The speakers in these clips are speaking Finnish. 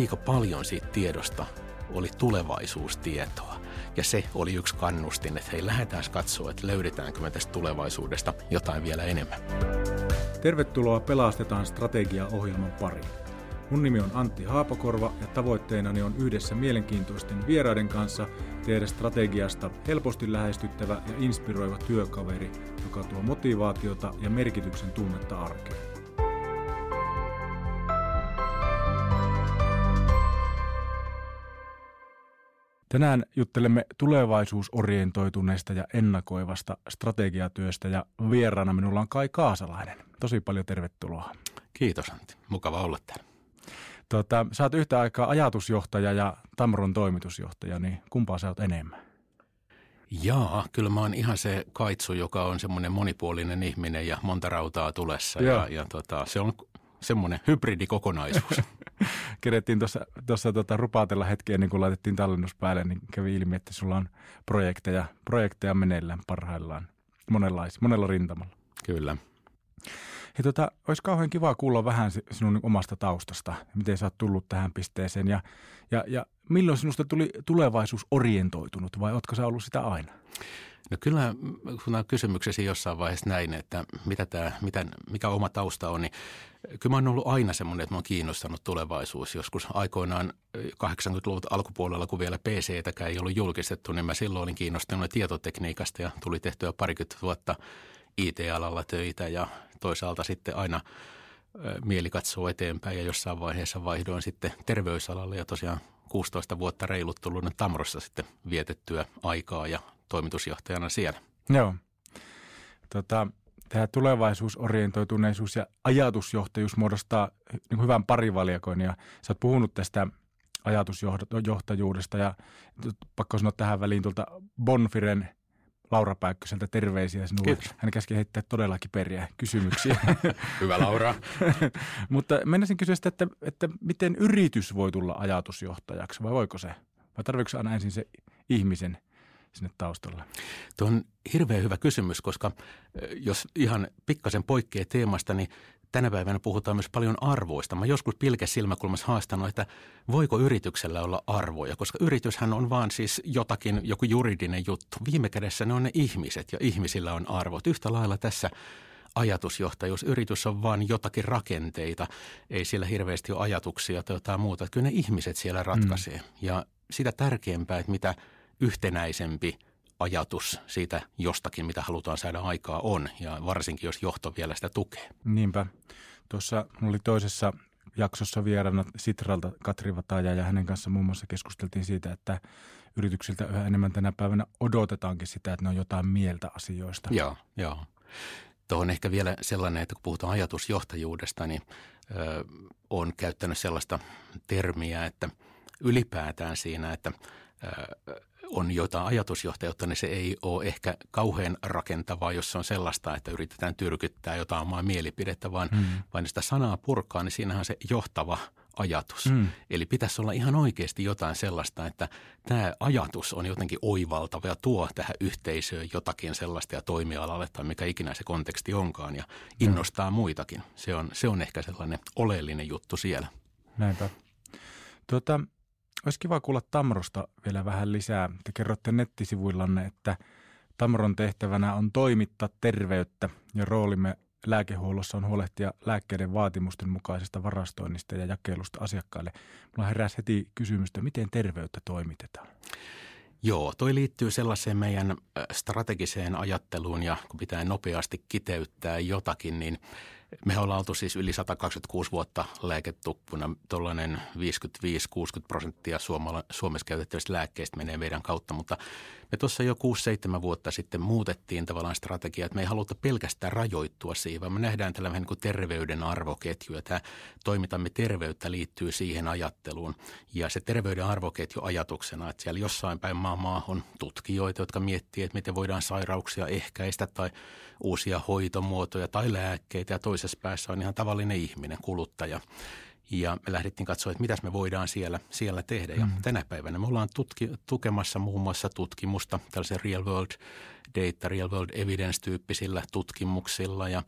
aika paljon siitä tiedosta oli tulevaisuustietoa. Ja se oli yksi kannustin, että hei, lähdetään katsoa, että löydetäänkö me tästä tulevaisuudesta jotain vielä enemmän. Tervetuloa Pelastetaan strategiaohjelman pariin. Mun nimi on Antti Haapakorva ja tavoitteenani on yhdessä mielenkiintoisten vieraiden kanssa tehdä strategiasta helposti lähestyttävä ja inspiroiva työkaveri, joka tuo motivaatiota ja merkityksen tunnetta arkeen. Tänään juttelemme tulevaisuusorientoituneesta ja ennakoivasta strategiatyöstä ja vieraana minulla on Kai Kaasalainen. Tosi paljon tervetuloa. Kiitos Antti, mukava olla täällä. Tota, sä oot yhtä aikaa ajatusjohtaja ja Tamron toimitusjohtaja, niin kumpaa sä oot enemmän? Jaa, kyllä mä oon ihan se kaitsu, joka on semmoinen monipuolinen ihminen ja monta rautaa tulessa. Ja, ja tota, se on semmoinen hybridikokonaisuus. Kerettiin tuossa, tuossa tota, rupaatella hetkeä, niin kun laitettiin tallennus päälle, niin kävi ilmi, että sulla on projekteja, projekteja meneillään parhaillaan monenlaisia, monella rintamalla. Kyllä. Hei, tota, olisi kauhean kiva kuulla vähän sinun omasta taustasta, miten sä oot tullut tähän pisteeseen ja, ja, ja milloin sinusta tuli tulevaisuus orientoitunut vai ootko sä ollut sitä aina? No kyllä, kun on kysymyksesi jossain vaiheessa näin, että mitä tämä, mitä, mikä oma tausta on, niin kyllä mä oon ollut aina semmoinen, että mä oon kiinnostanut tulevaisuus. Joskus aikoinaan 80-luvun alkupuolella, kun vielä PC-täkään ei ollut julkistettu, niin mä silloin olin kiinnostunut tietotekniikasta ja tuli tehtyä parikymmentä vuotta IT-alalla töitä ja toisaalta sitten aina mieli katsoo eteenpäin ja jossain vaiheessa vaihdoin sitten terveysalalle ja tosiaan 16 vuotta reilut tullut Tamrossa sitten vietettyä aikaa ja toimitusjohtajana siellä. Joo. Tota, tämä tulevaisuusorientoituneisuus ja ajatusjohtajuus muodostaa niin hyvän parivaljakon ja sä oot puhunut tästä ajatusjohtajuudesta ja pakko sanoa tähän väliin tuolta Bonfiren Laura Pääkköseltä terveisiä sinulle. Kiitos. Hän käski heittää todellakin periä kysymyksiä. Hyvä Laura. Mutta mennäisin kysyä sitä, että, että miten yritys voi tulla ajatusjohtajaksi vai voiko se? Vai tarvitsetko aina ensin se ihmisen sinne taustalle? Tuo on hirveän hyvä kysymys, koska jos ihan pikkasen poikkeaa teemasta, niin tänä päivänä puhutaan myös paljon arvoista. Mä joskus pilke silmäkulmassa haastanut, että voiko yrityksellä olla arvoja, koska yrityshän on vaan siis jotakin, joku juridinen juttu. Viime kädessä ne on ne ihmiset ja ihmisillä on arvot. Yhtä lailla tässä ajatusjohtajuus. Yritys on vain jotakin rakenteita, ei siellä hirveästi ole ajatuksia tai jotain muuta. Kyllä ne ihmiset siellä ratkaisee. Mm. Ja sitä tärkeämpää, että mitä yhtenäisempi ajatus siitä jostakin, mitä halutaan saada aikaa on, ja varsinkin jos johto vielä sitä tukee. Niinpä. Tuossa oli toisessa jaksossa vieraana Sitralta Katri Vataja ja hänen kanssa muun muassa keskusteltiin siitä, että yrityksiltä yhä enemmän tänä päivänä odotetaankin sitä, että ne on jotain mieltä asioista. Joo, joo. Tuohon ehkä vielä sellainen, että kun puhutaan ajatusjohtajuudesta, niin ö, on käyttänyt sellaista termiä, että ylipäätään siinä, että ö, on jotain ajatusjohtajuutta, niin se ei ole ehkä kauhean rakentavaa, jos se on sellaista, että yritetään tyrkyttää jotain omaa mielipidettä, vaan, mm. vaan sitä sanaa purkaa, niin siinähän on se johtava ajatus. Mm. Eli pitäisi olla ihan oikeasti jotain sellaista, että tämä ajatus on jotenkin oivaltava ja tuo tähän yhteisöön jotakin sellaista ja toimialalle tai mikä ikinä se konteksti onkaan ja innostaa mm. muitakin. Se on, se on ehkä sellainen oleellinen juttu siellä. Näinpä. Tuota, olisi kiva kuulla Tamrosta vielä vähän lisää. Te kerrotte nettisivuillanne, että Tamron tehtävänä on toimittaa terveyttä ja roolimme lääkehuollossa on huolehtia lääkkeiden vaatimusten mukaisesta varastoinnista ja jakelusta asiakkaille. Mulla heräsi heti kysymystä, miten terveyttä toimitetaan? Joo, toi liittyy sellaiseen meidän strategiseen ajatteluun ja kun pitää nopeasti kiteyttää jotakin, niin me ollaan oltu siis yli 126 vuotta lääketukkuna. Tuollainen 55-60 prosenttia Suomessa käytettävistä lääkkeistä menee meidän kautta, mutta me tuossa jo 6-7 vuotta sitten muutettiin tavallaan strategiaa, että me ei haluta pelkästään rajoittua siihen, vaan me nähdään tällainen niin kuin terveyden arvoketju ja tämä toimitamme terveyttä liittyy siihen ajatteluun. Ja se terveyden arvoketju ajatuksena, että siellä jossain päin maailmaa on tutkijoita, jotka miettii, että miten voidaan sairauksia ehkäistä tai uusia hoitomuotoja tai lääkkeitä ja toisessa päässä on ihan tavallinen ihminen, kuluttaja. Ja me lähdettiin katsoa, että mitä me voidaan siellä, siellä tehdä. Ja mm. tänä päivänä me ollaan tutki, tukemassa muun muassa tutkimusta tällaisen real world data, real world evidence-tyyppisillä tutkimuksilla ja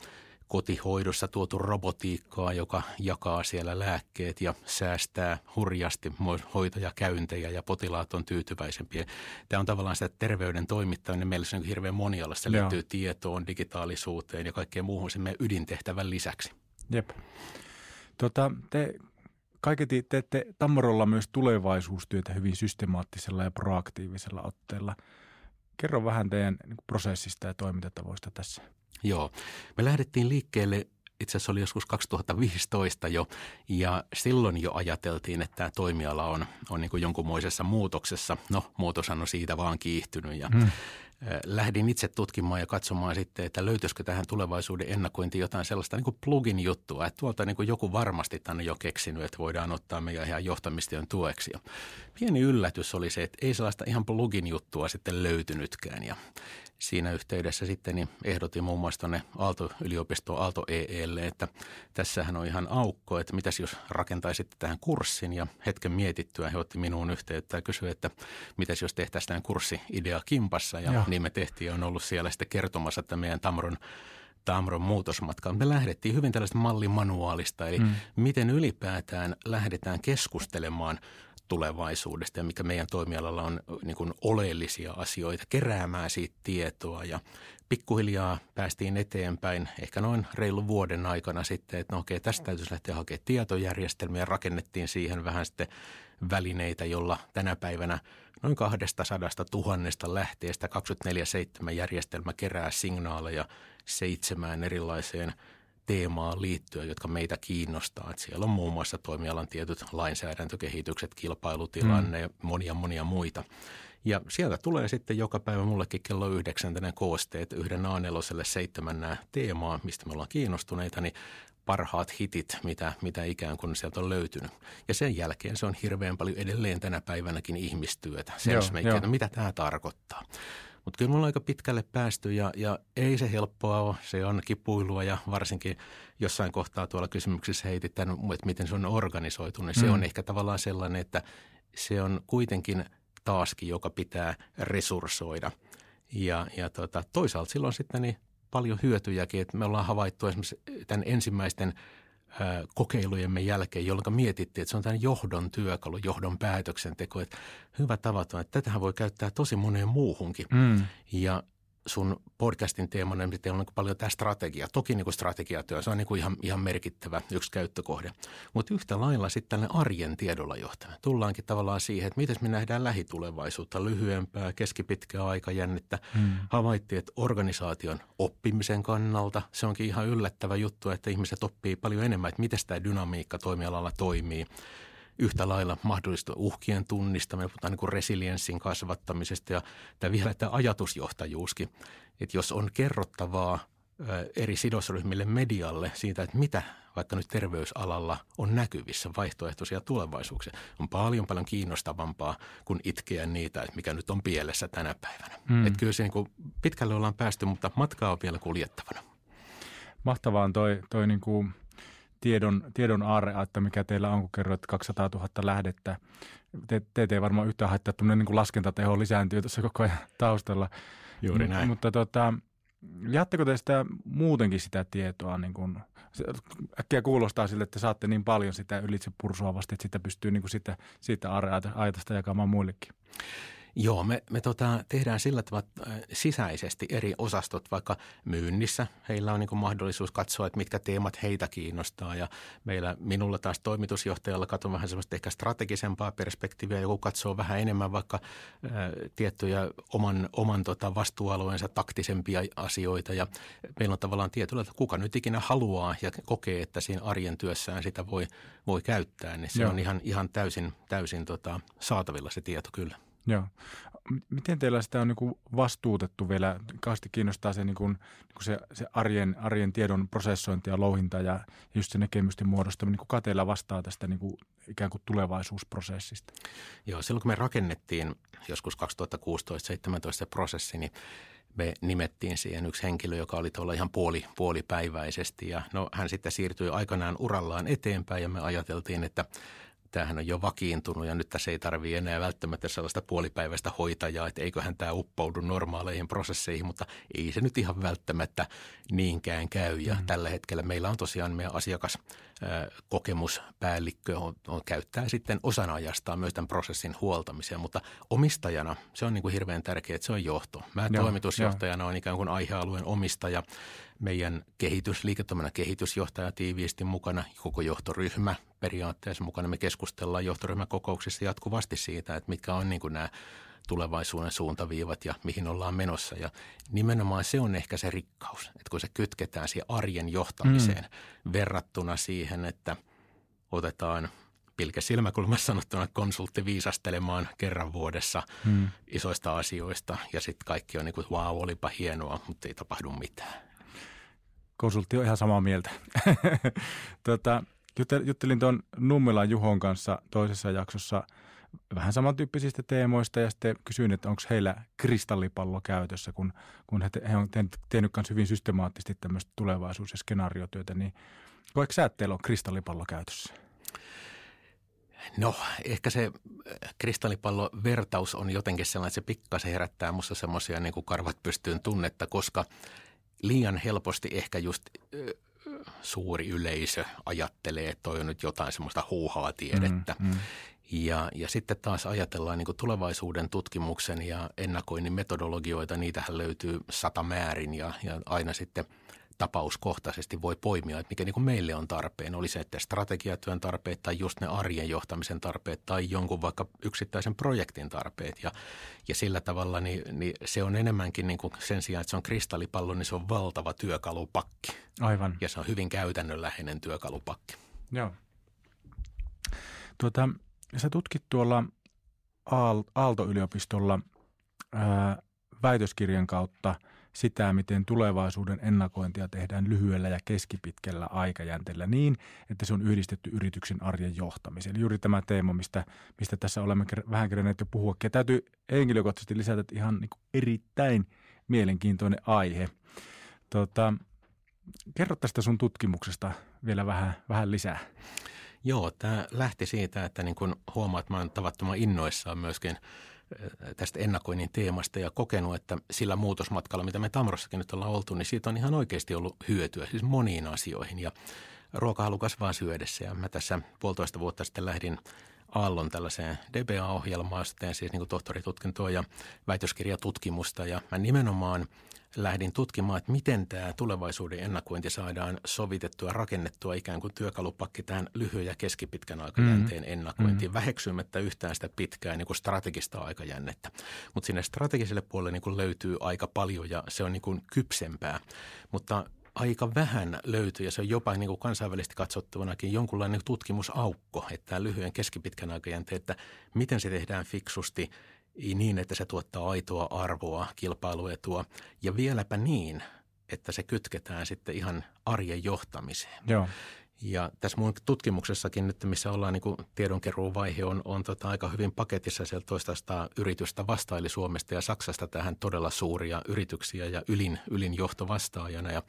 kotihoidossa tuotu robotiikkaa, joka jakaa siellä lääkkeet ja säästää hurjasti hoitajakäyntejä ja potilaat on tyytyväisempiä. Tämä on tavallaan sitä terveyden toimittaminen. Meillä on hirveän moniala. Se liittyy tietoon, digitaalisuuteen ja kaikkeen muuhun sen meidän ydintehtävän lisäksi. Jep. Tota, te kaiketi teette Tammorolla myös tulevaisuustyötä hyvin systemaattisella ja proaktiivisella otteella. Kerro vähän teidän niin prosessista ja toimintatavoista tässä. Joo, me lähdettiin liikkeelle itse asiassa oli joskus 2015 jo, ja silloin jo ajateltiin, että tämä toimiala on, on niin kuin jonkunmoisessa muutoksessa. No, muutoshan on siitä vaan kiihtynyt, ja hmm lähdin itse tutkimaan ja katsomaan sitten, että löytyisikö tähän tulevaisuuden ennakointiin jotain sellaista niin kuin plugin juttua, että tuolta niin kuin joku varmasti tänne jo keksinyt, että voidaan ottaa meidän ihan johtamistyön tueksi. Pieni yllätys oli se, että ei sellaista ihan plugin juttua sitten löytynytkään ja siinä yhteydessä sitten niin ehdotin muun muassa tuonne Aalto-yliopistoon Aalto EElle, että tässähän on ihan aukko, että mitäs jos rakentaisitte tähän kurssin ja hetken mietittyä he otti minuun yhteyttä ja kysyi, että mitäs jos tehtäisiin tämän kurssi-idea kimpassa ja, ja. Niin me tehtiin on ollut siellä sitten kertomassa, että meidän Tamron Tamron muutosmatka. Me lähdettiin hyvin tällaista mallimanuaalista, eli mm. miten ylipäätään lähdetään keskustelemaan tulevaisuudesta ja mikä meidän toimialalla on niin kuin oleellisia asioita, keräämään siitä tietoa ja pikkuhiljaa päästiin eteenpäin, ehkä noin reilun vuoden aikana sitten, että no okei, tästä täytyisi lähteä hakemaan tietojärjestelmiä, rakennettiin siihen vähän sitten välineitä, jolla tänä päivänä noin 200 tuhannesta lähteestä 24-7 järjestelmä kerää signaaleja seitsemään erilaiseen – teemaan liittyen, jotka meitä kiinnostaa. Että siellä on muun muassa toimialan tietyt lainsäädäntökehitykset, kilpailutilanne mm. ja monia monia muita. Ja sieltä tulee sitten joka päivä mullekin kello yhdeksän tänne koosteet yhden a seitsemän nämä teemaa, mistä me ollaan kiinnostuneita, niin parhaat hitit, mitä, mitä ikään kuin sieltä on löytynyt. Ja sen jälkeen se on hirveän paljon edelleen tänä päivänäkin ihmistyötä. Sensemaker, mitä tämä tarkoittaa. Mutta kyllä mulla on aika pitkälle päästy ja, ja ei se helppoa ole. Se on kipuilua ja varsinkin jossain kohtaa tuolla kysymyksissä heitit tämän, että miten se on organisoitu. Niin mm. se on ehkä tavallaan sellainen, että se on kuitenkin taaskin, joka pitää resurssoida. Ja, ja tota, toisaalta silloin sitten niin paljon hyötyjäkin, että me ollaan havaittu esimerkiksi tämän ensimmäisten – kokeilujemme jälkeen, jolloin mietittiin, että se on tämän johdon työkalu, johdon päätöksenteko. Että hyvä tavaton, että tätähän voi käyttää tosi moneen muuhunkin. Mm. Ja sun podcastin teemana, niin teillä on niin paljon tämä strategia. Toki niin strategiatyö, se on niin ihan, ihan merkittävä yksi käyttökohde. Mutta yhtä lailla sitten tällainen arjen tiedolla johtaminen. Tullaankin tavallaan siihen, että miten me nähdään lähitulevaisuutta, lyhyempää, keskipitkää aikajännettä. Hmm. Havaittiin, että organisaation oppimisen kannalta se onkin ihan yllättävä juttu, että ihmiset oppii paljon enemmän, että miten tämä dynamiikka toimialalla toimii yhtä lailla mahdollista uhkien tunnistaminen, puhutaan niin kuin resilienssin kasvattamisesta ja tämä vielä tämä ajatusjohtajuuskin, että jos on kerrottavaa eri sidosryhmille medialle siitä, että mitä vaikka nyt terveysalalla on näkyvissä vaihtoehtoisia tulevaisuuksia. On paljon paljon kiinnostavampaa kuin itkeä niitä, että mikä nyt on pielessä tänä päivänä. Mm. Että kyllä se niin kuin pitkälle ollaan päästy, mutta matkaa on vielä kuljettavana. Mahtavaa on toi, toi niin kuin – tiedon, tiedon aare, että mikä teillä on, kun kerroit 200 000 lähdettä. Te, teitä ei varmaan yhtään haittaa, että niin laskentateho lisääntyy tuossa koko ajan taustalla. Juuri näin. M- mutta tota, jaatteko te sitä muutenkin sitä tietoa? Niin kun, äkkiä kuulostaa sille, että saatte niin paljon sitä ylitse pursuavasti, että sitä pystyy niin kuin sitä, siitä aare jakamaan muillekin. Joo, me, me tota, tehdään sillä tavalla äh, sisäisesti eri osastot, vaikka myynnissä heillä on niin kuin mahdollisuus katsoa, että mitkä teemat heitä kiinnostaa ja meillä minulla taas toimitusjohtajalla katson vähän semmoista ehkä strategisempaa perspektiiviä, joku katsoo vähän enemmän vaikka ää, äh, tiettyjä oman, oman tota vastuualueensa taktisempia asioita ja meillä on tavallaan tietyllä, että kuka nyt ikinä haluaa ja kokee, että siinä arjen työssään sitä voi, voi käyttää, niin se Joo. on ihan, ihan täysin, täysin tota, saatavilla se tieto kyllä. Joo. Miten teillä sitä on niin vastuutettu vielä? Kaasti kiinnostaa se, niin kuin, niin kuin se, se arjen, arjen tiedon prosessointi ja louhinta ja just se näkemysten muodostaminen. Niin kuka teillä vastaa tästä niin kuin, ikään kuin tulevaisuusprosessista? Joo, silloin kun me rakennettiin joskus 2016-2017 se prosessi, niin me nimettiin siihen yksi henkilö, joka oli tuolla ihan puoli, puolipäiväisesti. Ja no, hän sitten siirtyi aikanaan urallaan eteenpäin ja me ajateltiin, että tämähän on jo vakiintunut ja nyt tässä ei tarvitse enää välttämättä sellaista puolipäiväistä hoitajaa, että eiköhän tämä uppoudu normaaleihin prosesseihin, mutta ei se nyt ihan välttämättä niinkään käy. Ja mm. tällä hetkellä meillä on tosiaan meidän asiakas kokemuspäällikkö on, on, käyttää sitten osana ajastaan myös tämän prosessin huoltamiseen, mutta omistajana se on niin kuin hirveän tärkeää, että se on johto. Mä Joo, toimitusjohtajana on ikään kuin aihealueen omistaja meidän kehitys, liiketoiminnan kehitysjohtaja tiiviisti mukana, koko johtoryhmä periaatteessa mukana. Me keskustellaan johtoryhmäkokouksissa jatkuvasti siitä, että mitkä on niin kuin nämä tulevaisuuden suuntaviivat ja mihin ollaan menossa. Ja nimenomaan se on ehkä se rikkaus, että kun se kytketään siihen arjen johtamiseen mm. verrattuna siihen, että otetaan pilke silmäkulmassa sanottuna konsultti viisastelemaan kerran vuodessa mm. isoista asioista ja sitten kaikki on niin kuin, wow, olipa hienoa, mutta ei tapahdu mitään konsultti on ihan samaa mieltä. tota, juttelin tuon Nummelan Juhon kanssa toisessa jaksossa vähän samantyyppisistä teemoista ja sitten kysyin, että onko heillä kristallipallo käytössä, kun, kun he, he on tehnyt myös hyvin systemaattisesti tämmöistä tulevaisuus- ja skenaariotyötä, niin koetko sä, että teillä on kristallipallo käytössä? No ehkä se äh, kristallipallo-vertaus on jotenkin sellainen, että se pikkasen herättää minusta semmoisia niin karvat pystyyn tunnetta, koska – liian helposti ehkä just suuri yleisö ajattelee, että toi on nyt jotain semmoista huuhaa tiedettä. Mm, mm. Ja, ja sitten taas ajatellaan niin tulevaisuuden tutkimuksen ja ennakoinnin metodologioita, niitähän löytyy sata määrin ja, ja aina sitten – tapauskohtaisesti voi poimia, että mikä niin kuin meille on tarpeen. Oli se, että strategiatyön tarpeet tai just ne arjen johtamisen tarpeet tai jonkun vaikka yksittäisen projektin tarpeet. Ja, ja sillä tavalla niin, niin se on enemmänkin niin kuin sen sijaan, että se on kristallipallo, niin se on valtava työkalupakki. Aivan. Ja se on hyvin käytännönläheinen työkalupakki. Joo. Tuota, sä tutkit tuolla Aalto-yliopistolla ää, väitöskirjan kautta – sitä, miten tulevaisuuden ennakointia tehdään lyhyellä ja keskipitkällä aikajänteellä niin, että se on yhdistetty yrityksen arjen johtamiseen. Eli juuri tämä teema, mistä, mistä tässä olemme vähän keränneet jo puhua. Ja täytyy henkilökohtaisesti lisätä, että ihan niin erittäin mielenkiintoinen aihe. Tota, kerro tästä sun tutkimuksesta vielä vähän, vähän lisää. Joo, tämä lähti siitä, että niin kun huomaat, että mä olen tavattoman innoissaan myöskin – tästä ennakoinnin teemasta ja kokenut, että sillä muutosmatkalla, mitä me Tamrossakin nyt ollaan oltu, niin siitä on ihan oikeasti ollut hyötyä, siis moniin asioihin. Ja ruokahalu kasvaa syödessä ja mä tässä puolitoista vuotta sitten lähdin Aallon tällaiseen DBA-ohjelmaan, sitten siis niin kuin tohtoritutkintoa ja väitöskirjatutkimusta ja mä nimenomaan – lähdin tutkimaan, että miten tämä tulevaisuuden ennakointi saadaan sovitettua, rakennettua ikään kuin työkalupakki tähän lyhyen ja keskipitkän aikajänteen mm. ennakointiin, mm. väheksymättä yhtään sitä pitkää niin kuin strategista aikajännettä. Mutta sinne strategiselle puolelle niin kuin löytyy aika paljon ja se on niin kuin kypsempää, mutta aika vähän löytyy ja se on jopa niin kuin kansainvälisesti katsottavunakin jonkunlainen tutkimusaukko, että lyhyen keskipitkän aikajänteen, että miten se tehdään fiksusti – niin, että se tuottaa aitoa arvoa, kilpailuetua ja vieläpä niin, että se kytketään sitten ihan arjen johtamiseen. Joo. Ja tässä mun tutkimuksessakin nyt, missä ollaan niin tiedonkeruun vaihe, on, on tota aika hyvin paketissa sieltä toista yritystä vastaili Suomesta ja Saksasta tähän todella suuria yrityksiä ja ylin, ylin johtovastaajana. Ja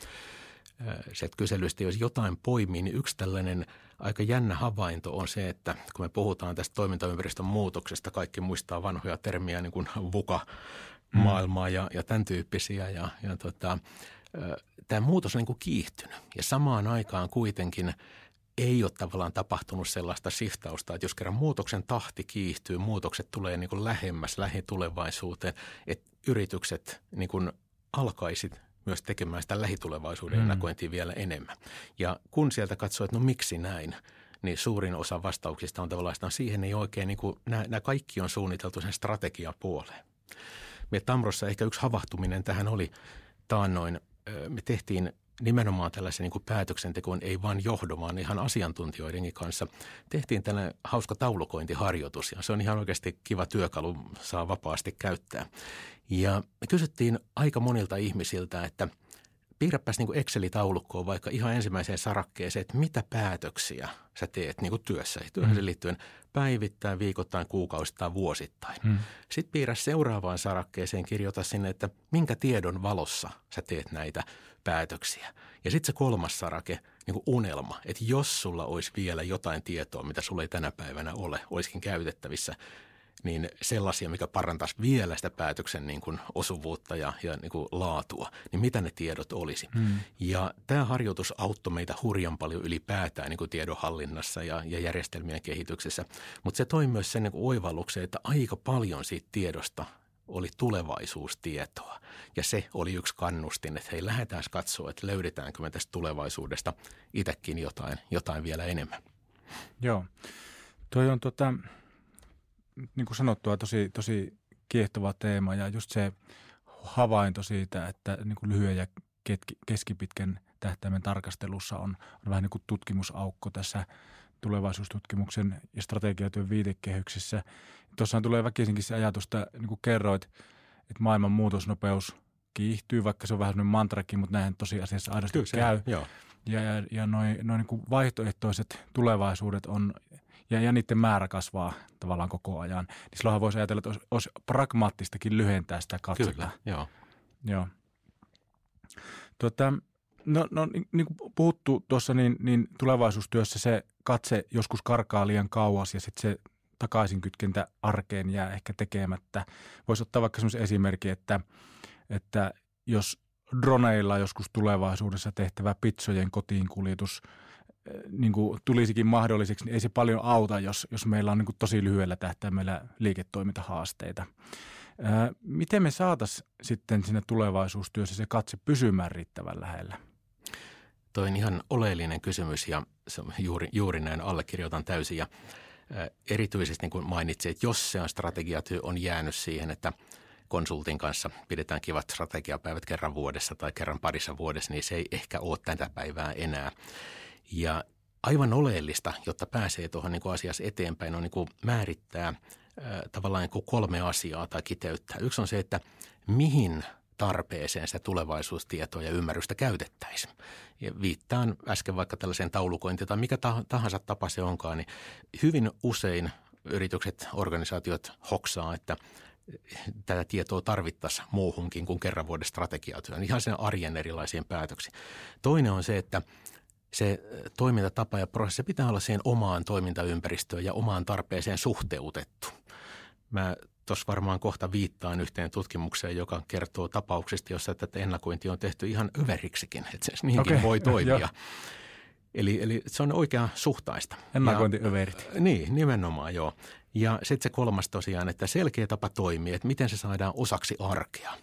se kyselystä, jos jotain poimii, niin yksi tällainen aika jännä havainto on se, että kun me puhutaan tästä toimintaympäristön muutoksesta, kaikki muistaa vanhoja termiä niin kuin VUKA, mm. maailmaa ja, ja tämän tyyppisiä. Ja, ja tota, tämä muutos on niin kuin kiihtynyt ja samaan aikaan kuitenkin ei ole tavallaan tapahtunut sellaista shiftausta, että jos kerran muutoksen tahti kiihtyy, muutokset tulee niin kuin lähemmäs lähitulevaisuuteen, että yritykset niin kuin alkaisit myös tekemään sitä lähitulevaisuuden mm. ennakointia vielä enemmän. Ja kun sieltä katsoo, että no miksi näin, niin suurin osa vastauksista on tavallaan, että siihen ei oikein, niin kuin, nämä, nämä kaikki on suunniteltu sen strategiapuoleen. Me Tamrossa ehkä yksi havahtuminen tähän oli taannoin, me tehtiin nimenomaan tällaisen niin päätöksentekoon ei vain johdon, vaan ihan asiantuntijoidenkin kanssa. Tehtiin tällainen hauska taulukointiharjoitus ja se on ihan oikeasti kiva työkalu, saa vapaasti käyttää. Ja me kysyttiin aika monilta ihmisiltä, että piirräpäs niin Excel-taulukkoon vaikka ihan ensimmäiseen sarakkeeseen, että mitä päätöksiä sä teet niin työssä, työhön mm. liittyen päivittäin, viikoittain, kuukausittain, vuosittain. Mm. Sitten piirrä seuraavaan sarakkeeseen, kirjoita sinne, että minkä tiedon valossa sä teet näitä päätöksiä. Ja sitten se kolmas sarake, niin kuin unelma, että jos sulla olisi vielä jotain tietoa, mitä sulla ei tänä päivänä ole, olisikin käytettävissä, niin sellaisia, mikä parantaisi vielä sitä päätöksen niin kuin osuvuutta ja, ja niin kuin laatua, niin mitä ne tiedot olisi. Hmm. Ja tämä harjoitus auttoi meitä hurjan paljon ylipäätään niin kuin tiedonhallinnassa ja, ja järjestelmien kehityksessä, mutta se toi myös sen niin kuin oivalluksen, että aika paljon siitä tiedosta oli tulevaisuustietoa. Ja se oli yksi kannustin, että hei, lähdetään katsoa, että löydetäänkö me tästä tulevaisuudesta itsekin jotain, jotain vielä enemmän. Joo. Toi on tota, niin kuin sanottua, tosi, tosi kiehtova teema ja just se havainto siitä, että niin kuin lyhyen ja keskipitkän tähtäimen tarkastelussa on, on vähän niin kuin tutkimusaukko tässä tulevaisuustutkimuksen ja strategiatyön viitekehyksissä. Tuossa tulee väkisinkin se ajatus, että niin kuin kerroit, että maailman muutosnopeus kiihtyy, vaikka se on vähän sellainen mantrakin, mutta näin tosiasiassa aidosti Kyllä, käy. Joo. Ja, ja, ja noin noi niin vaihtoehtoiset tulevaisuudet on ja, ja niiden määrä kasvaa tavallaan koko ajan. Niin silloinhan voisi ajatella, että olisi, olisi pragmaattistakin lyhentää sitä katsetta. Kyllä, joo. Joo. Tota, no, no niin, niin kuin puhuttu tuossa, niin, niin tulevaisuustyössä se katse joskus karkaa liian kauas ja sitten se takaisin kytkentä arkeen jää ehkä tekemättä. Voisi ottaa vaikka sellaisen esimerkin, että, että jos droneilla joskus tulevaisuudessa tehtävä pitsojen kotiinkuljetus – niin kuin tulisikin mahdolliseksi, niin ei se paljon auta, jos, jos meillä on niin kuin tosi lyhyellä tähtäimellä liiketoimintahaasteita. Ää, miten me saataisiin sitten siinä tulevaisuustyössä se katse pysymään riittävän lähellä? Toi on ihan oleellinen kysymys ja se juuri, juuri näin allekirjoitan täysin. Ja, erityisesti niin kuin mainitsin, että jos se on strategiatyö on jäänyt siihen, että konsultin kanssa pidetään kivat strategiapäivät kerran vuodessa tai kerran parissa vuodessa, niin se ei ehkä ole tätä päivää enää. Ja aivan oleellista, jotta pääsee tuohon niin asiassa eteenpäin, on niin kuin määrittää äh, tavallaan niin kuin kolme asiaa tai kiteyttää. Yksi on se, että mihin tarpeeseen sitä tulevaisuustietoa ja ymmärrystä käytettäisiin. Ja viittaan äsken vaikka tällaiseen taulukointiin tai mikä tahansa tapa se onkaan, niin hyvin usein yritykset, organisaatiot hoksaa, että tätä tietoa tarvittaisiin muuhunkin kuin kerran vuoden strategiatyön, ihan sen arjen erilaisiin päätöksiin. Toinen on se, että se toimintatapa ja prosessi pitää olla siihen omaan toimintaympäristöön ja omaan tarpeeseen suhteutettu. Mä tuossa varmaan kohta viittaan yhteen tutkimukseen, joka kertoo tapauksista, jossa tätä ennakointi on tehty ihan överiksikin, että se niinkin okay. voi toimia. Eli, eli se on oikea suhtaista. Ennakointiöverit. Niin, nimenomaan joo. Ja sitten se kolmas tosiaan, että selkeä tapa toimii, että miten se saadaan osaksi arkea.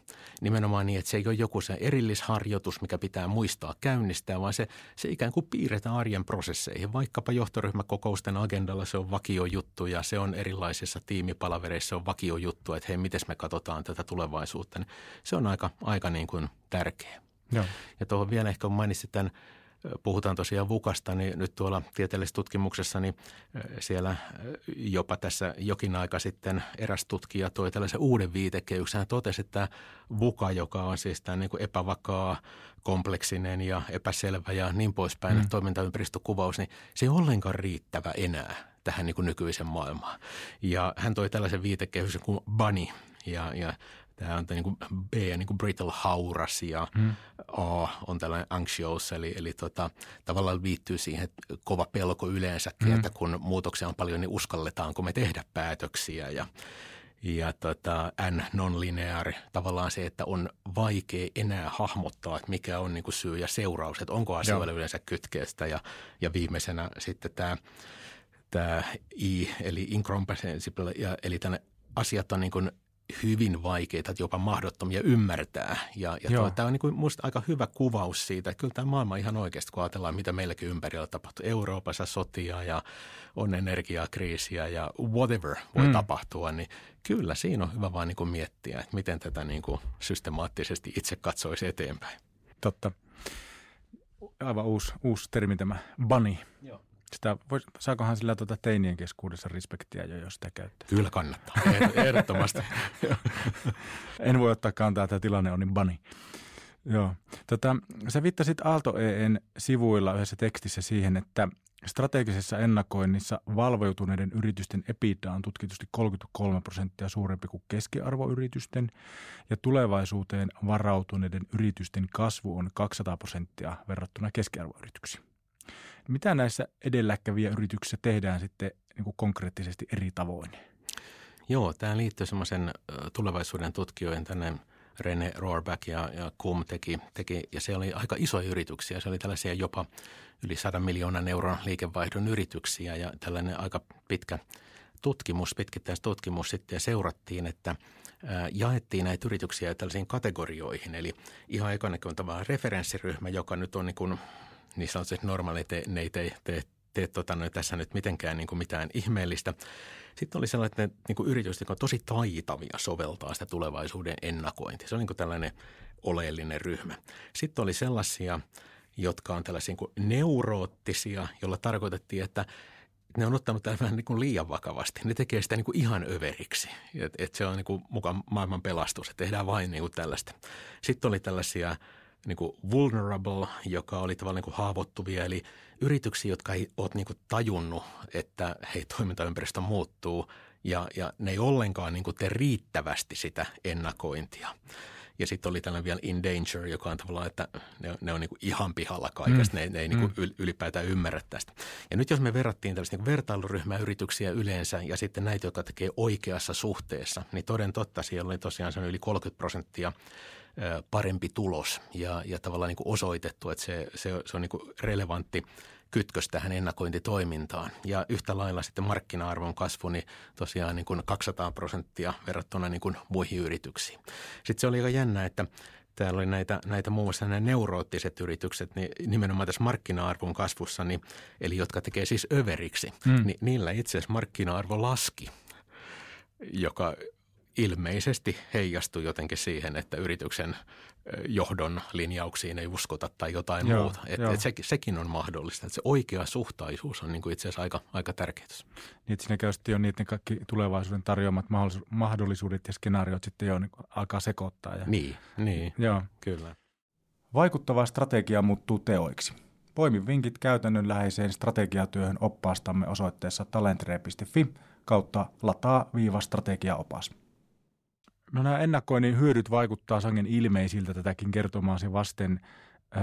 Nimenomaan niin, että se ei ole joku se erillisharjoitus, mikä pitää muistaa käynnistää, vaan se, se ikään kuin piirretään arjen prosesseihin. Vaikkapa johtoryhmäkokousten agendalla se on vakiojuttu ja se on erilaisissa tiimipalavereissa on vakiojuttu, että hei, miten me katsotaan tätä tulevaisuutta. Niin se on aika, aika niin kuin tärkeä. Joo. Ja tuohon vielä ehkä mainitsin tämän puhutaan tosiaan Vukasta, niin nyt tuolla tieteellisessä tutkimuksessa, niin siellä jopa tässä jokin aika sitten eräs tutkija toi tällaisen uuden viitekehyksen. Hän totesi, että Vuka, joka on siis tämä niin kuin epävakaa, kompleksinen ja epäselvä ja niin poispäin mm. toimintaympäristökuvaus, niin se ei ollenkaan riittävä enää tähän niin kuin nykyisen maailmaan. Ja hän toi tällaisen viitekehyksen kuin Bunny, ja, ja Tämä on niin kuin B, niin kuin brittle hauras ja hmm. A on tällainen anxious, eli, eli tota, tavallaan liittyy siihen kova pelko yleensäkin, hmm. että kun muutoksia on paljon, niin uskalletaanko me tehdä päätöksiä ja ja tota, N non-lineaari, tavallaan se, että on vaikea enää hahmottaa, että mikä on niin kuin syy ja seuraus, että onko asioilla Joo. yleensä kytkeestä. Ja, ja viimeisenä sitten tämä, tämä I, eli incomprehensible, ja, eli tänne asiat on niin kuin hyvin vaikeita, jopa mahdottomia ymmärtää. Ja, ja tuo, tämä on niin kuin musta aika hyvä kuvaus siitä, että kyllä tämä maailma ihan oikeasti, kun ajatellaan, mitä meilläkin ympärillä tapahtuu. Euroopassa sotia ja on energiakriisiä ja whatever voi mm. tapahtua, niin kyllä siinä on hyvä vaan niin kuin miettiä, että miten tätä niin kuin systemaattisesti itse katsoisi eteenpäin. Totta. Aivan uusi, uusi termi tämä bunny. Joo. Sitä vois, saakohan sillä tuota teinien keskuudessa respektiä jo, jos sitä käyttää? Kyllä kannattaa, ehdottomasti. en voi ottaa kantaa, että tilanne on niin bani. Joo. Tota, sä viittasit Aalto EEn sivuilla yhdessä tekstissä siihen, että strategisessa ennakoinnissa valveutuneiden yritysten EBITDA on tutkitusti 33 prosenttia suurempi kuin keskiarvoyritysten ja tulevaisuuteen varautuneiden yritysten kasvu on 200 prosenttia verrattuna keskiarvoyrityksiin. Mitä näissä edelläkävijä yrityksissä tehdään sitten niin kuin konkreettisesti eri tavoin? Joo, tämä liittyy semmoisen tulevaisuuden tutkijoiden tänne Rene Rohrback ja, ja Kum teki, teki, ja se oli aika isoja yrityksiä. Se oli tällaisia jopa yli 100 miljoonan euron liikevaihdon yrityksiä ja tällainen aika pitkä tutkimus, pitkittäistutkimus sitten ja seurattiin, että jaettiin näitä yrityksiä tällaisiin kategorioihin. Eli ihan ekana on tavallaan referenssiryhmä, joka nyt on niin kuin niin sanotusti normaali, te, ne ei tee, tee, tee tota, no, tässä nyt mitenkään niin kuin mitään ihmeellistä. Sitten oli sellainen niin kuin yritykset, jotka on tosi taitavia soveltaa sitä tulevaisuuden ennakointia. Se on niin kuin tällainen oleellinen ryhmä. Sitten oli sellaisia, jotka on tällaisia niin kuin neuroottisia, jolla tarkoitettiin, että ne on ottanut tämän vähän niin kuin liian vakavasti. Ne tekee sitä niin kuin ihan överiksi. Et, et se on niin kuin mukaan maailman pelastus, että tehdään vain niin kuin tällaista. Sitten oli tällaisia niin kuin vulnerable, joka oli tavallaan niin kuin haavoittuvia, eli yrityksiä, jotka ei ole niin kuin tajunnut, että hei, toimintaympäristö muuttuu ja, ja ne ei ollenkaan niin kuin tee riittävästi sitä ennakointia. Ja sitten oli tällainen vielä in danger, joka on tavallaan, että ne, ne on niin kuin ihan pihalla kaikesta, mm. ne, ne ei niin kuin mm. ylipäätään ymmärrä tästä. Ja nyt jos me verrattiin tällaista niin vertailuryhmäyrityksiä yleensä ja sitten näitä, jotka tekee oikeassa suhteessa, niin toden totta siellä oli tosiaan se yli 30 prosenttia parempi tulos ja, ja tavallaan niin kuin osoitettu, että se, se, se on niin kuin relevantti kytkös tähän ennakointitoimintaan. Ja yhtä lailla sitten markkina-arvon kasvu, niin tosiaan niin kuin 200 prosenttia verrattuna niin kuin muihin yrityksiin. Sitten se oli aika jännä, että täällä oli näitä, näitä muun muassa nämä neuroottiset yritykset, niin nimenomaan tässä markkina-arvon kasvussa, niin, eli jotka tekee siis överiksi, mm. niin niillä itse asiassa markkina-arvo laski, joka ilmeisesti heijastui jotenkin siihen, että yrityksen johdon linjauksiin ei uskota tai jotain joo, muuta. Et, et se, sekin on mahdollista. Et se oikea suhtaisuus on niin itse asiassa aika, aika tärkeää. Niin, että siinä käy sitten jo niiden kaikki tulevaisuuden tarjoamat mahdollisuudet ja skenaariot sitten jo niin alkaa sekoittaa. Ja... Niin, niin joo. kyllä. Vaikuttava strategia muuttuu teoiksi. Poimi vinkit käytännönläheiseen strategiatyöhön oppaastamme osoitteessa talentre.fi kautta lataa viiva strategiaopas. No nämä ennakoinnin hyödyt vaikuttaa sangen ilmeisiltä tätäkin kertomaasi vasten. Öö,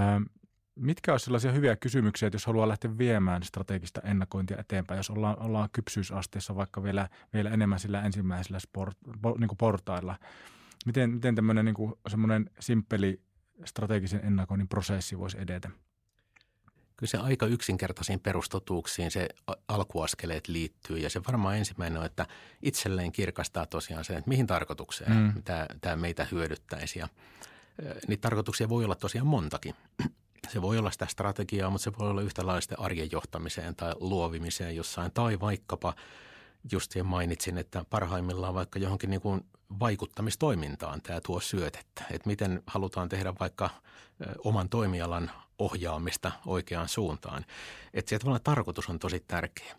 mitkä olisi sellaisia hyviä kysymyksiä, että jos haluaa lähteä viemään strategista ennakointia eteenpäin, jos ollaan, ollaan kypsyysasteessa vaikka vielä, vielä enemmän sillä ensimmäisellä sport, niin kuin portailla. Miten, miten tämmöinen niin semmoinen simppeli strategisen ennakoinnin prosessi voisi edetä? Kyllä se aika yksinkertaisiin perustotuuksiin se alkuaskeleet liittyy. Ja se varmaan ensimmäinen on, että itselleen kirkastaa tosiaan se, että mihin tarkoitukseen mm. tämä, tämä meitä hyödyttäisi. Ja niitä tarkoituksia voi olla tosiaan montakin. Se voi olla sitä strategiaa, mutta se voi olla yhtä lailla arjen johtamiseen tai luovimiseen jossain. Tai vaikkapa, just mainitsin, että parhaimmillaan vaikka johonkin niin kuin vaikuttamistoimintaan tämä tuo syötettä. Että miten halutaan tehdä vaikka oman toimialan ohjaamista oikeaan suuntaan. Että se tarkoitus on tosi tärkeä.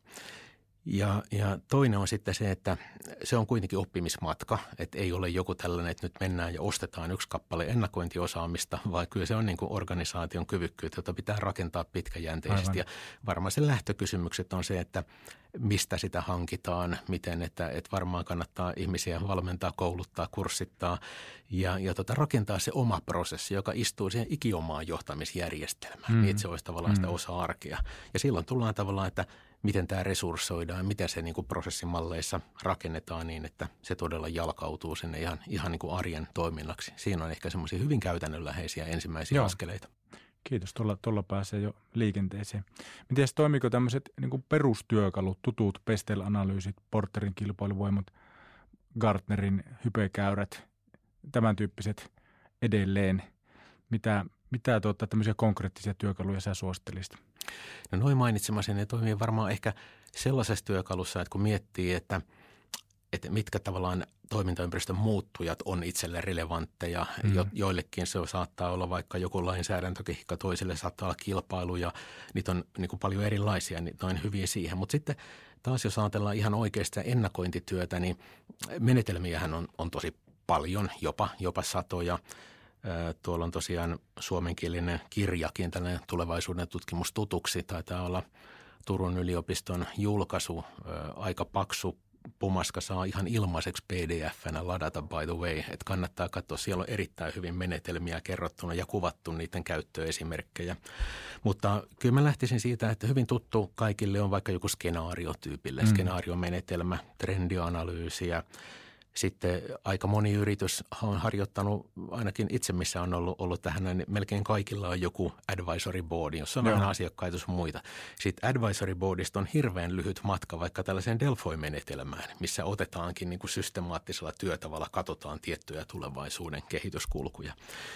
Ja, ja toinen on sitten se, että se on kuitenkin oppimismatka, että ei ole joku tällainen, että nyt mennään ja ostetaan yksi kappale ennakointiosaamista, vaan kyllä se on niin kuin organisaation kyvykkyyttä, jota pitää rakentaa pitkäjänteisesti. Aivan. Ja varmaan se lähtökysymykset on se, että mistä sitä hankitaan, miten, että, että varmaan kannattaa ihmisiä valmentaa, kouluttaa, kurssittaa ja, ja tota, rakentaa se oma prosessi, joka istuu siihen ikiomaan johtamisjärjestelmään, mm. niin että se olisi tavallaan sitä mm. osa arkea. Ja silloin tullaan tavallaan, että miten tämä resurssoidaan, miten se niin kuin prosessimalleissa rakennetaan niin, että se todella jalkautuu sinne ihan, ihan niin kuin arjen toiminnaksi. Siinä on ehkä semmoisia hyvin käytännönläheisiä ensimmäisiä Joo. askeleita. Kiitos, tuolla, tuolla pääsee jo liikenteeseen. Miten toimiko tämmöiset niin perustyökalut, tutut Pestel-analyysit, Porterin kilpailuvoimat, Gartnerin hypekäyrät, tämän tyyppiset edelleen? Mitä, mitä tuota, tämmöisiä konkreettisia työkaluja sä suosittelisit? No noin mainitsemasi, ne toimii varmaan ehkä sellaisessa työkalussa, että kun miettii, että, että mitkä tavallaan toimintaympäristön muuttujat on itselle relevantteja. Mm. Jo, joillekin se saattaa olla vaikka joku lainsäädäntökehikka, toisille saattaa olla kilpailu ja niitä on niin kuin paljon erilaisia, niin noin hyviä siihen. Mutta sitten taas jos ajatellaan ihan oikeasta ennakointityötä, niin menetelmiähän on, on tosi paljon, jopa, jopa satoja. Tuolla on tosiaan suomenkielinen kirjakin, tällainen tulevaisuuden tutkimus tutuksi. Taitaa olla Turun yliopiston julkaisu, aika paksu Pumaska saa ihan ilmaiseksi pdf-nä ladata by the way, että kannattaa katsoa. Siellä on erittäin hyvin menetelmiä kerrottuna ja kuvattu niiden käyttöesimerkkejä. Mutta kyllä mä lähtisin siitä, että hyvin tuttu kaikille on vaikka joku skenaariotyypille, mm. skenaariomenetelmä, trendianalyysiä – sitten aika moni yritys on harjoittanut, ainakin itse missä on ollut, ollut tähän, niin melkein kaikilla on joku advisory board, jossa on vähän asiakkaita sun muita. Sitten advisory boardista on hirveän lyhyt matka vaikka tällaiseen Delphi-menetelmään, missä otetaankin niin kuin systemaattisella työtavalla, katsotaan tiettyjä tulevaisuuden kehityskulkuja.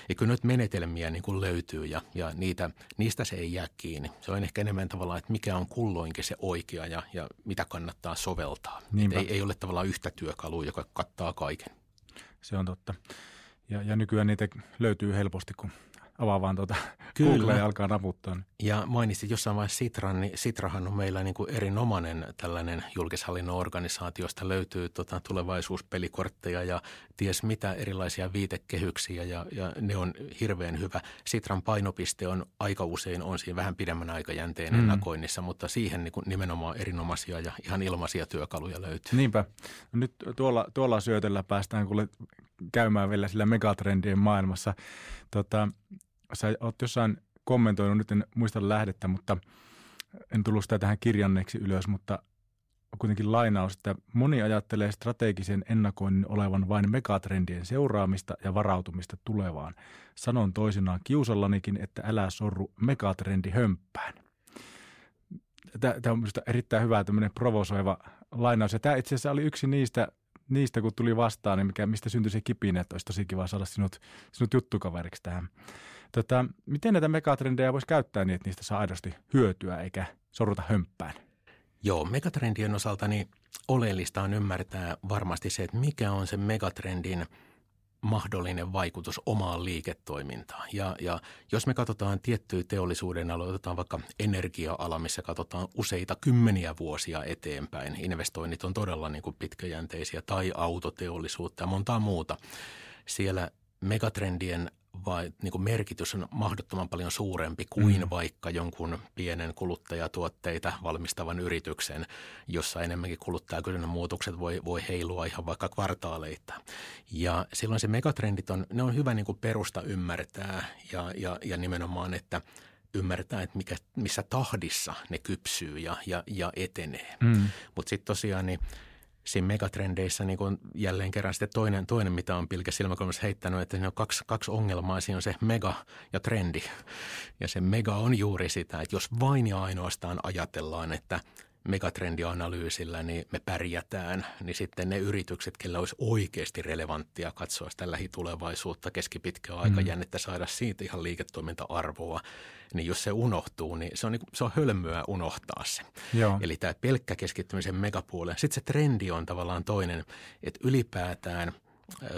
Ja kyllä nyt menetelmiä niin kuin löytyy ja, ja niitä, niistä se ei jää kiinni. Se on ehkä enemmän tavallaan, että mikä on kulloinkin se oikea ja, ja mitä kannattaa soveltaa. Ei, ei ole tavallaan yhtä työkalua, joka kattaa kaiken. Se on totta. Ja, ja nykyään niitä löytyy helposti, kun avaa vaan tuota Kyllä. Google ja alkaa naputtaa. Niin. Ja mainitsit jossain vaiheessa Sitran, niin Sitrahan on meillä niin kuin erinomainen tällainen julkishallinnon organisaatio, josta löytyy tota tulevaisuuspelikortteja ja ties mitä erilaisia viitekehyksiä ja, ja ne on hirveän hyvä. Sitran painopiste on aika usein on siinä vähän pidemmän aikajänteen mm. ennakoinnissa, mutta siihen niin kuin nimenomaan erinomaisia ja ihan ilmaisia työkaluja löytyy. Niinpä. No nyt tuolla, tuolla syötöllä päästään kuule käymään vielä sillä megatrendien maailmassa. Tota, sä oot jossain kommentoinut, nyt en muista lähdettä, mutta en tullut sitä tähän kirjanneeksi ylös, mutta kuitenkin lainaus, että moni ajattelee strategisen ennakoinnin olevan vain megatrendien seuraamista ja varautumista tulevaan. Sanon toisinaan kiusallanikin, että älä sorru megatrendi hömppään. Tämä on minusta erittäin hyvä tämmöinen provosoiva lainaus. Ja tämä itse asiassa oli yksi niistä, niistä kun tuli vastaan, niin mikä, mistä syntyi se kipinä, että olisi tosi kiva saada sinut, sinut juttukaveriksi tähän. Tota, miten näitä megatrendejä voisi käyttää niin, että niistä saa aidosti hyötyä eikä sorruta hömppään? Joo, megatrendien osalta niin oleellista on ymmärtää varmasti se, että mikä on se megatrendin mahdollinen vaikutus omaan liiketoimintaan. Ja, ja jos me katsotaan tiettyjä teollisuuden aloja, otetaan vaikka energia-ala, missä katsotaan useita kymmeniä vuosia eteenpäin, investoinnit on todella niin kuin pitkäjänteisiä, tai autoteollisuutta ja montaa muuta. Siellä megatrendien vai, niin kuin merkitys on mahdottoman paljon suurempi kuin mm. vaikka jonkun pienen kuluttajatuotteita valmistavan yrityksen, jossa enemmänkin kuluttajakysynnän muutokset voi, voi heilua ihan vaikka kvartaaleita. Ja silloin se megatrendit on, ne on hyvä niin kuin perusta ymmärtää ja, ja, ja nimenomaan, että ymmärtää, että mikä, missä tahdissa ne kypsyy ja, ja, ja etenee. Mm. Mutta sitten tosiaan niin – siinä megatrendeissä niin kuin jälleen kerran sitten toinen, toinen mitä on pilkä silmäkulmassa heittänyt, että siinä on kaksi, kaksi ongelmaa. Siinä on se mega ja trendi. Ja se mega on juuri sitä, että jos vain ja ainoastaan ajatellaan, että – megatrendianalyysillä niin me pärjätään, niin sitten ne yritykset, kellä olisi oikeasti relevanttia katsoa sitä lähitulevaisuutta, keskipitkää mm. aikajännettä, saada siitä ihan liiketoiminta-arvoa, niin jos se unohtuu, niin se on, niin se on hölmöä unohtaa se. Joo. Eli tämä pelkkä keskittymisen megapuolen. Sitten se trendi on tavallaan toinen, että ylipäätään –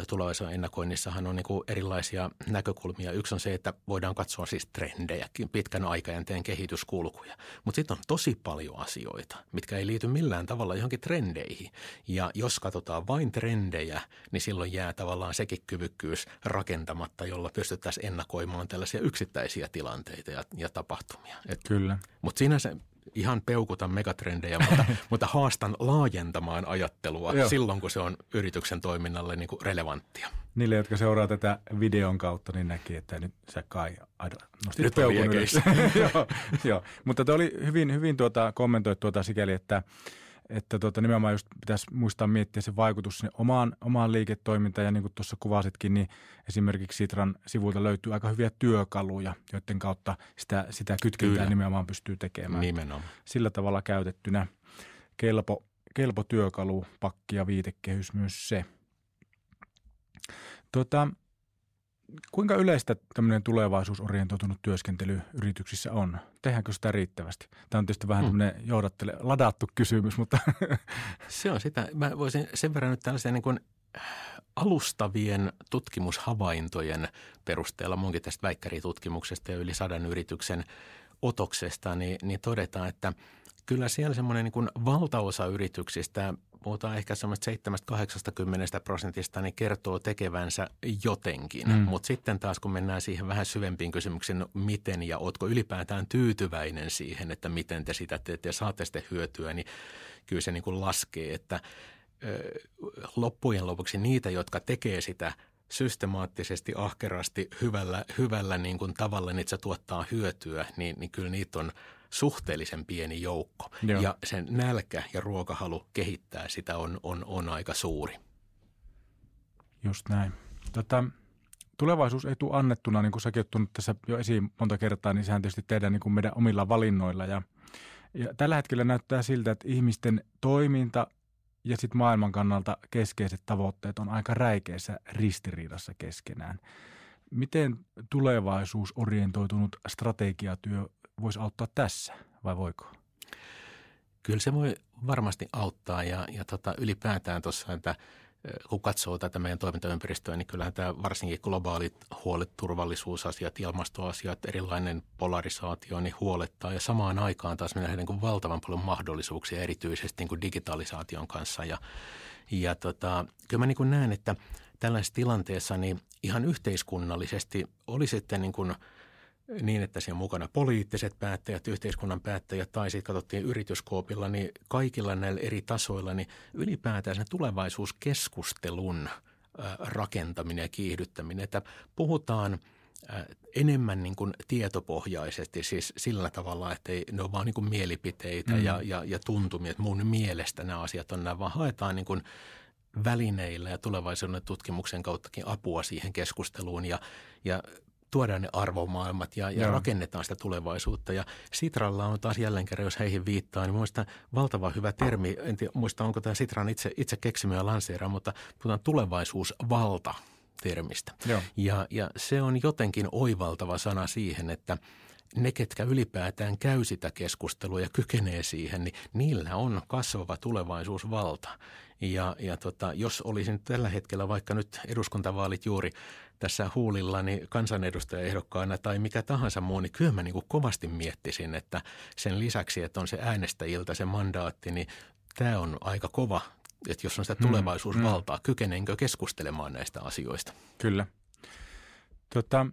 tulevaisuuden ennakoinnissahan on niin kuin erilaisia näkökulmia. Yksi on se, että voidaan katsoa siis trendejä, pitkän aikajänteen kehityskulkuja. Mutta sitten on tosi paljon asioita, mitkä ei liity millään tavalla johonkin trendeihin. Ja jos katsotaan vain trendejä, niin silloin jää tavallaan sekin kyvykkyys rakentamatta, jolla pystyttäisiin ennakoimaan tällaisia yksittäisiä tilanteita ja, ja tapahtumia. Et, Kyllä. Mutta siinä se ihan peukutan megatrendejä, mutta, mutta haastan laajentamaan ajattelua Joo. silloin, kun se on yrityksen toiminnalle niin kuin relevanttia. Niille, jotka seuraa tätä videon kautta, niin näki, että nyt sä kai nostit nyt peukun ylös. joo, joo, mutta oli hyvin, hyvin tuota, kommentoit tuota sikäli, että että tota, nimenomaan just pitäisi muistaa miettiä se vaikutus sinne omaan, omaan liiketoimintaan. Ja niin kuin tuossa kuvasitkin, niin esimerkiksi Sitran sivuilta löytyy aika hyviä työkaluja, joiden kautta sitä, sitä kytkentää Kyllä. nimenomaan pystyy tekemään. Nimenomaan. Sillä tavalla käytettynä kelpo, kelpo työkalu, pakki ja viitekehys myös se. Tota, kuinka yleistä tämmöinen tulevaisuusorientoitunut työskentely yrityksissä on? Tehdäänkö sitä riittävästi? Tämä on tietysti vähän mm. tämmöinen johdattele, ladattu kysymys, mutta... Se on sitä. Mä voisin sen verran nyt tällaisen niin kuin alustavien tutkimushavaintojen perusteella, munkin tästä väikkäritutkimuksesta ja yli sadan yrityksen otoksesta, niin, niin todetaan, että – kyllä siellä semmoinen niin valtaosa yrityksistä, puhutaan ehkä semmoista 7-80 prosentista, niin kertoo tekevänsä jotenkin. Mm. Mutta sitten taas kun mennään siihen vähän syvempiin kysymyksiin, no miten ja ootko ylipäätään tyytyväinen siihen, että miten te sitä teette ja saatte sitten hyötyä, niin kyllä se niin kuin laskee, että loppujen lopuksi niitä, jotka tekee sitä systemaattisesti, ahkerasti, hyvällä, hyvällä niin kuin tavalla, niin että se tuottaa hyötyä, niin, niin kyllä niitä on suhteellisen pieni joukko. Joo. Ja sen nälkä ja ruokahalu kehittää sitä on, on, on aika suuri. Just näin. Tota, tulevaisuus ei tule annettuna, niin kuin säkin olet tässä jo esiin monta kertaa, niin sehän tietysti tehdään niin kuin meidän omilla valinnoilla. Ja, ja tällä hetkellä näyttää siltä, että ihmisten toiminta ja sitten maailman kannalta keskeiset tavoitteet on aika räikeässä ristiriidassa keskenään. Miten tulevaisuusorientoitunut strategiatyö voisi auttaa tässä vai voiko? Kyllä se voi varmasti auttaa ja, ja tota, ylipäätään tuossa, että – kun katsoo tätä meidän toimintaympäristöä, niin kyllähän tämä varsinkin globaalit huolet, turvallisuusasiat, ilmastoasiat, erilainen polarisaatio, niin huolettaa. Ja samaan aikaan taas me nähdään niin valtavan paljon mahdollisuuksia erityisesti niin kuin digitalisaation kanssa. Ja, ja tota, kyllä mä niin kuin näen, että tällaisessa tilanteessa niin ihan yhteiskunnallisesti oli sitten niin kuin – niin, että siellä on mukana poliittiset päättäjät, yhteiskunnan päättäjät tai sitten katsottiin yrityskoopilla, niin kaikilla näillä eri tasoilla, niin ylipäätään sen tulevaisuuskeskustelun rakentaminen ja kiihdyttäminen, että puhutaan enemmän niin kuin tietopohjaisesti, siis sillä tavalla, että ei, ne ole vaan niin kuin mielipiteitä mm. ja, ja, ja tuntumia, että mun mielestä nämä asiat on nämä, vaan haetaan niin kuin välineillä ja tulevaisuuden tutkimuksen kauttakin apua siihen keskusteluun ja, ja tuodaan ne arvomaailmat ja, ja rakennetaan sitä tulevaisuutta. Ja Sitralla on taas jälleen kerran, jos heihin viittaa, niin muista valtava hyvä termi. En tiedä, muista, onko tämä Sitran itse, itse keksimä ja lanseera, mutta puhutaan tulevaisuusvalta termistä. Ja, ja se on jotenkin oivaltava sana siihen, että ne, ketkä ylipäätään käy sitä keskustelua ja kykenee siihen, niin niillä on kasvava tulevaisuusvalta. Ja, ja tota, jos olisin tällä hetkellä vaikka nyt eduskuntavaalit juuri tässä huulillani kansanedustajaehdokkaana tai mikä tahansa muu, niin kyllä mä niin kuin kovasti miettisin, että sen lisäksi, että on se äänestäjiltä se mandaatti, niin tämä on aika kova, että jos on sitä mm, tulevaisuusvaltaa, mm. kykenenkö keskustelemaan näistä asioista? Kyllä. Tota,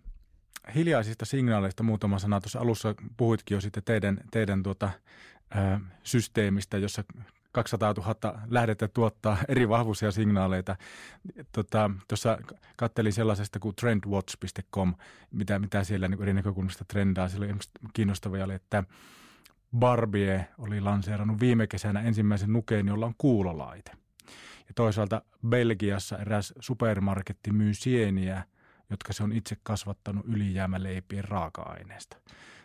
hiljaisista signaaleista muutama sana. Tuossa alussa puhuitkin jo sitten teidän, teidän tuota, ä, systeemistä, jossa 200 000 lähdettä tuottaa eri vahvuisia signaaleita. Tota, tuossa kattelin sellaisesta kuin trendwatch.com, mitä, mitä siellä niin eri näkökulmista trendaa. Siellä oli kiinnostavia oli, että Barbie oli lanseerannut viime kesänä ensimmäisen nukeen, jolla on kuulolaite. Ja toisaalta Belgiassa eräs supermarketti myy sieniä, jotka se on itse kasvattanut ylijäämäleipien raaka-aineesta.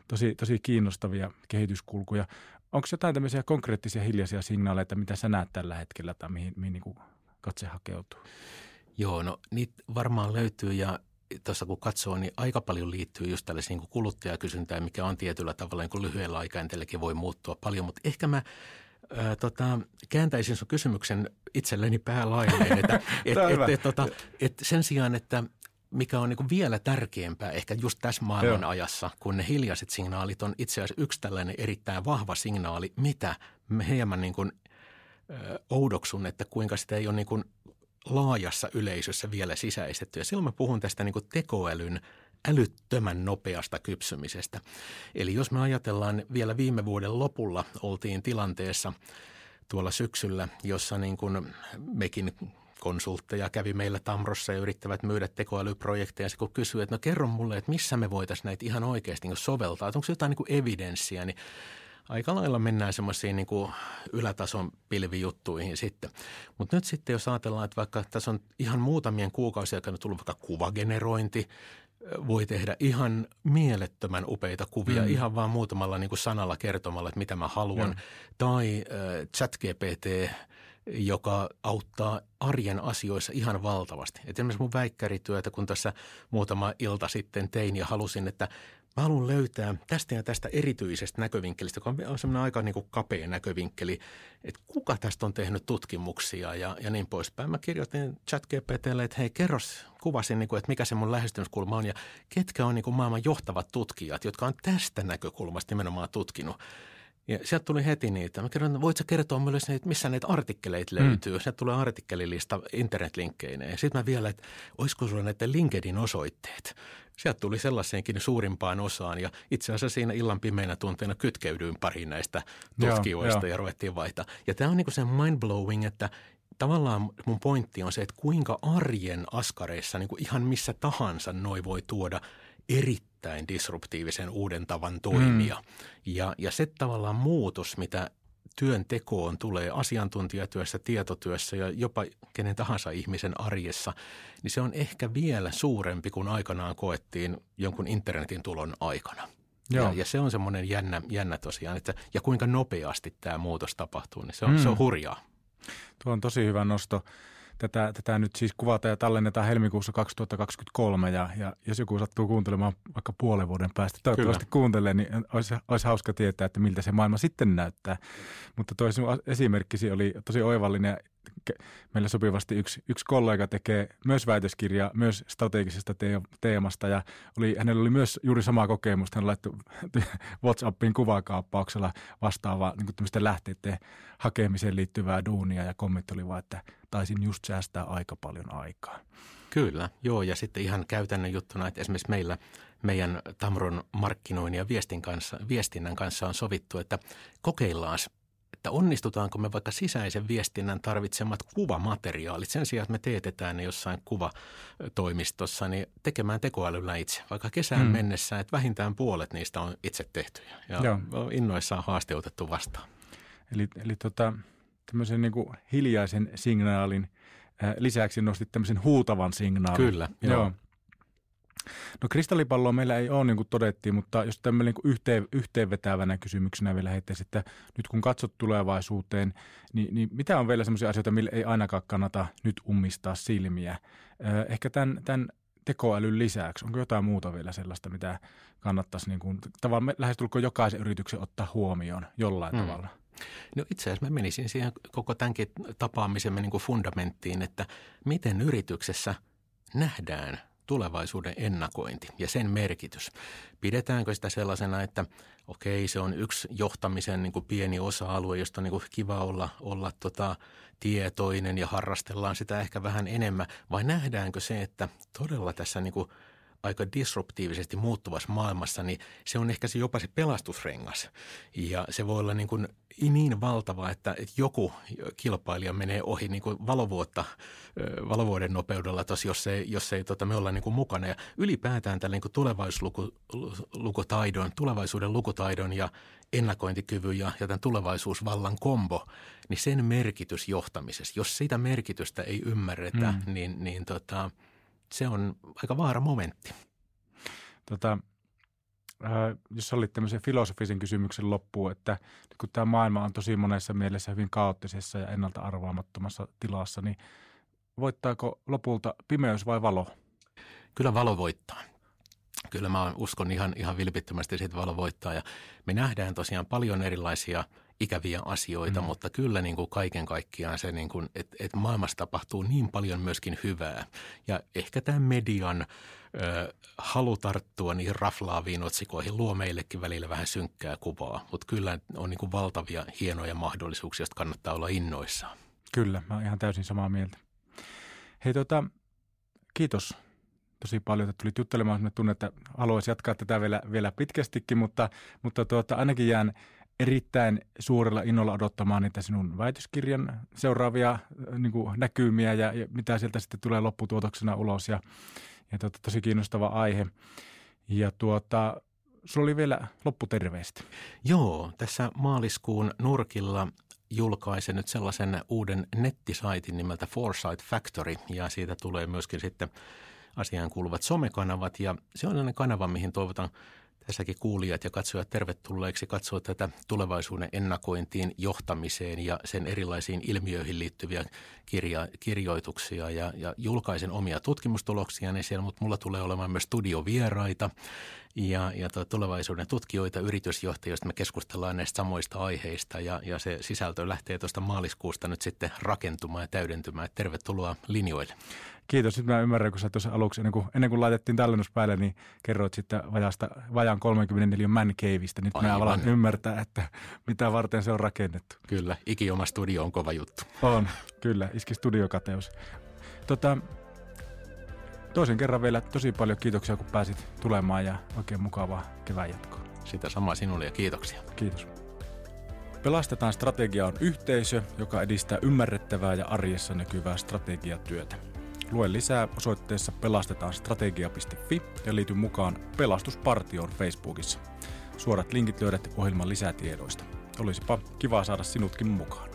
Tosi, tosi kiinnostavia kehityskulkuja. Onko jotain tämmöisiä konkreettisia hiljaisia signaaleita, mitä sä näet tällä hetkellä tai mihin, mihin niin katse hakeutuu? Joo, no niitä varmaan löytyy ja tuossa kun katsoo, niin aika paljon liittyy just tällaisiin niin kuluttajakysyntään, mikä on tietyllä tavalla niin kuin lyhyellä aikajänteelläkin voi muuttua paljon, mutta ehkä mä ää, tota, kääntäisin sun kysymyksen itselleni päälailleen, että et, et, et, tota, et sen sijaan, että mikä on niin vielä tärkeämpää ehkä just tässä maailman ajassa, kun ne hiljaiset signaalit on itse asiassa yksi tällainen erittäin vahva signaali, mitä me hieman niin kuin, ö, oudoksun, että kuinka sitä ei ole niin kuin laajassa yleisössä vielä sisäistetty. Ja silloin mä puhun tästä niin tekoälyn älyttömän nopeasta kypsymisestä. Eli jos me ajatellaan vielä viime vuoden lopulla oltiin tilanteessa tuolla syksyllä, jossa niin kuin mekin konsultteja kävi meillä Tamrossa ja yrittävät myydä tekoälyprojekteja. Se kun kysyy, että no kerro mulle, että missä me voitaisiin näitä ihan oikeasti niin soveltaa, että onko jotain niin kuin evidenssiä, niin aika lailla mennään semmoisiin niin kuin ylätason pilvijuttuihin sitten. Mutta nyt sitten jos ajatellaan, että vaikka tässä on ihan muutamien kuukausien aikana tullut vaikka kuvagenerointi, voi tehdä ihan mielettömän upeita kuvia mm. ihan vaan muutamalla niin kuin sanalla kertomalla, että mitä mä haluan. Mm. Tai äh, ChatGPT joka auttaa arjen asioissa ihan valtavasti. Et esimerkiksi mun väikkärityötä, kun tässä muutama ilta sitten tein ja halusin, että mä haluan löytää tästä ja tästä erityisestä näkövinkkelistä, joka on semmoinen aika niin kuin kapea näkövinkkeli, että kuka tästä on tehnyt tutkimuksia ja, ja niin poispäin. Mä kirjoitin ChatGPTlle, että hei kerros, kuvasin, niin kuin, että mikä se mun lähestymiskulma on ja ketkä on niin kuin maailman johtavat tutkijat, jotka on tästä näkökulmasta nimenomaan tutkinut. Ja sieltä tuli heti niitä. Mä kerron, voit sä kertoa mulle, että missä näitä artikkeleita mm. löytyy. Mm. Sieltä tulee artikkelilista internetlinkkeineen. Sitten mä vielä, että olisiko sulla näiden LinkedIn osoitteet. Sieltä tuli sellaiseenkin suurimpaan osaan ja itse asiassa siinä illan pimeinä tunteina kytkeydyin pariin näistä tutkijoista joo, ja ruvettiin vaihtaa. Ja tämä on niin se mind blowing, että tavallaan mun pointti on se, että kuinka arjen askareissa niin kuin ihan missä tahansa noi voi tuoda erittäin disruptiivisen uuden tavan toimia. Mm. Ja, ja se tavallaan muutos, mitä työntekoon tulee asiantuntijatyössä, tietotyössä ja jopa kenen tahansa ihmisen arjessa, niin se on ehkä vielä suurempi kuin aikanaan koettiin jonkun internetin tulon aikana. Joo. Ja, ja se on semmoinen jännä, jännä tosiaan, että ja kuinka nopeasti tämä muutos tapahtuu, niin se on, mm. se on hurjaa. Tuo on tosi hyvä nosto. Tätä, tätä nyt siis kuvataan ja tallennetaan helmikuussa 2023 ja, ja jos joku sattuu kuuntelemaan vaikka puolen vuoden päästä, toivottavasti Kyllä. kuuntelee, niin olisi, olisi hauska tietää, että miltä se maailma sitten näyttää. Mutta toi esimerkkisi oli tosi oivallinen meillä sopivasti yksi, yksi kollega tekee myös väitöskirjaa myös strategisesta teemasta ja oli, hänellä oli myös juuri sama kokemus. Hän laittoi WhatsAppin kuvakaappauksella vastaavaa niin lähteiden hakemiseen liittyvää duunia ja kommentti oli vaan, että taisin just säästää aika paljon aikaa. Kyllä, joo ja sitten ihan käytännön juttuna, että esimerkiksi meillä meidän Tamron markkinoinnin ja viestin kanssa, viestinnän kanssa on sovittu, että kokeillaan että onnistutaanko me vaikka sisäisen viestinnän tarvitsemat kuvamateriaalit sen sijaan, että me teetetään ne jossain kuvatoimistossa, niin tekemään tekoälyllä itse. Vaikka kesään hmm. mennessä, että vähintään puolet niistä on itse tehtyjä ja Joo. innoissaan haasteutettu vastaan. Eli, eli tota, tämmöisen niin kuin hiljaisen signaalin lisäksi nostit tämmöisen huutavan signaalin. Kyllä, joo. joo. No kristallipalloa meillä ei ole, niin kuin todettiin, mutta jos tämmöinen niin yhteen, yhteenvetävänä kysymyksenä vielä heittäisi, että nyt kun katsot tulevaisuuteen, niin, niin mitä on vielä sellaisia asioita, millä ei ainakaan kannata nyt ummistaa silmiä? Ehkä tämän, tämän tekoälyn lisäksi, onko jotain muuta vielä sellaista, mitä kannattaisi niin kuin, tavallaan lähestulkoon jokaisen yrityksen ottaa huomioon jollain hmm. tavalla? No itse asiassa mä menisin siihen koko tämänkin tapaamisemme niin kuin fundamenttiin, että miten yrityksessä nähdään – tulevaisuuden ennakointi ja sen merkitys. Pidetäänkö sitä sellaisena, että okei, se on yksi johtamisen niin kuin pieni osa-alue, josta on niin kuin kiva olla, olla tota, tietoinen ja harrastellaan sitä ehkä vähän enemmän, vai nähdäänkö se, että todella tässä niin kuin aika disruptiivisesti muuttuvassa maailmassa, niin se on ehkä se jopa se pelastusrengas. Ja se voi olla niin, kuin niin valtava, että, että joku kilpailija menee ohi niin kuin valovuotta, valovuoden nopeudella tos, jos ei, jos ei tota, me olla niin kuin mukana. Ja ylipäätään tällä niin tulevaisuuslukutaidon, tulevaisuuden lukutaidon ja ennakointikyvyn ja, ja tämän tulevaisuusvallan kombo, niin sen merkitys johtamisessa, jos sitä merkitystä ei ymmärretä, mm. niin, niin tota, se on aika vaara momentti. Tota, äh, jos olit tämmöisen filosofisen kysymyksen loppuun, että kun tämä maailma on tosi monessa mielessä hyvin kaoottisessa ja ennalta arvaamattomassa tilassa, niin voittaako lopulta pimeys vai valo? Kyllä valo voittaa. Kyllä mä uskon ihan, ihan vilpittömästi, että valo voittaa ja me nähdään tosiaan paljon erilaisia – ikäviä asioita, mm. mutta kyllä niin kuin kaiken kaikkiaan se, niin kuin, että, että maailmassa tapahtuu niin paljon myöskin hyvää. Ja ehkä tämä median ö, halu tarttua niihin raflaaviin otsikoihin luo meillekin välillä vähän synkkää kuvaa, mutta kyllä on niin kuin valtavia hienoja mahdollisuuksia, joista kannattaa olla innoissaan. Kyllä, mä oon ihan täysin samaa mieltä. Hei tota, kiitos tosi paljon, että tulit juttelemaan. Mä tunnen, että haluaisin jatkaa tätä vielä, vielä pitkästikin, mutta, mutta tuota, ainakin jään erittäin suurella innolla odottamaan niitä sinun väitöskirjan seuraavia äh, niin kuin näkymiä ja, ja mitä sieltä sitten tulee lopputuotoksena ulos ja, ja tuota, tosi kiinnostava aihe. Ja tuota, sulla oli vielä lopputerveistä. Joo, tässä maaliskuun nurkilla julkaisen nyt sellaisen uuden nettisaitin nimeltä Foresight Factory ja siitä tulee myöskin sitten asiaan kuuluvat somekanavat ja se on sellainen kanava, mihin toivotan – tässäkin kuulijat ja katsojat tervetulleeksi katsoa tätä tulevaisuuden ennakointiin, johtamiseen ja sen erilaisiin ilmiöihin liittyviä kirja, kirjoituksia ja, ja julkaisen omia tutkimustuloksia niin siellä, mutta mulla tulee olemaan myös studiovieraita ja, ja tulevaisuuden tutkijoita, yritysjohtajia, joista me keskustellaan näistä samoista aiheista ja, ja se sisältö lähtee tuosta maaliskuusta nyt sitten rakentumaan ja täydentymään. Tervetuloa linjoille. Kiitos. Nyt mä ymmärrän, kun sä tuossa aluksi, ennen kuin, ennen kuin laitettiin tallennus päälle, niin kerroit sitten vajasta, vajaan 34 man caveista. Nyt Aivan. mä alan ymmärtää, että mitä varten se on rakennettu. Kyllä, ikioma studio on kova juttu. On, kyllä, iski studiokateus. Tota, toisen kerran vielä tosi paljon kiitoksia, kun pääsit tulemaan ja oikein mukavaa kevään jatkoa. Sitä samaa sinulle ja kiitoksia. Kiitos. Pelastetaan strategia on yhteisö, joka edistää ymmärrettävää ja arjessa näkyvää strategiatyötä. Lue lisää osoitteessa pelastetaanstrategia.fi ja liity mukaan Pelastuspartioon Facebookissa. Suorat linkit löydät ohjelman lisätiedoista. Olisipa kiva saada sinutkin mukaan.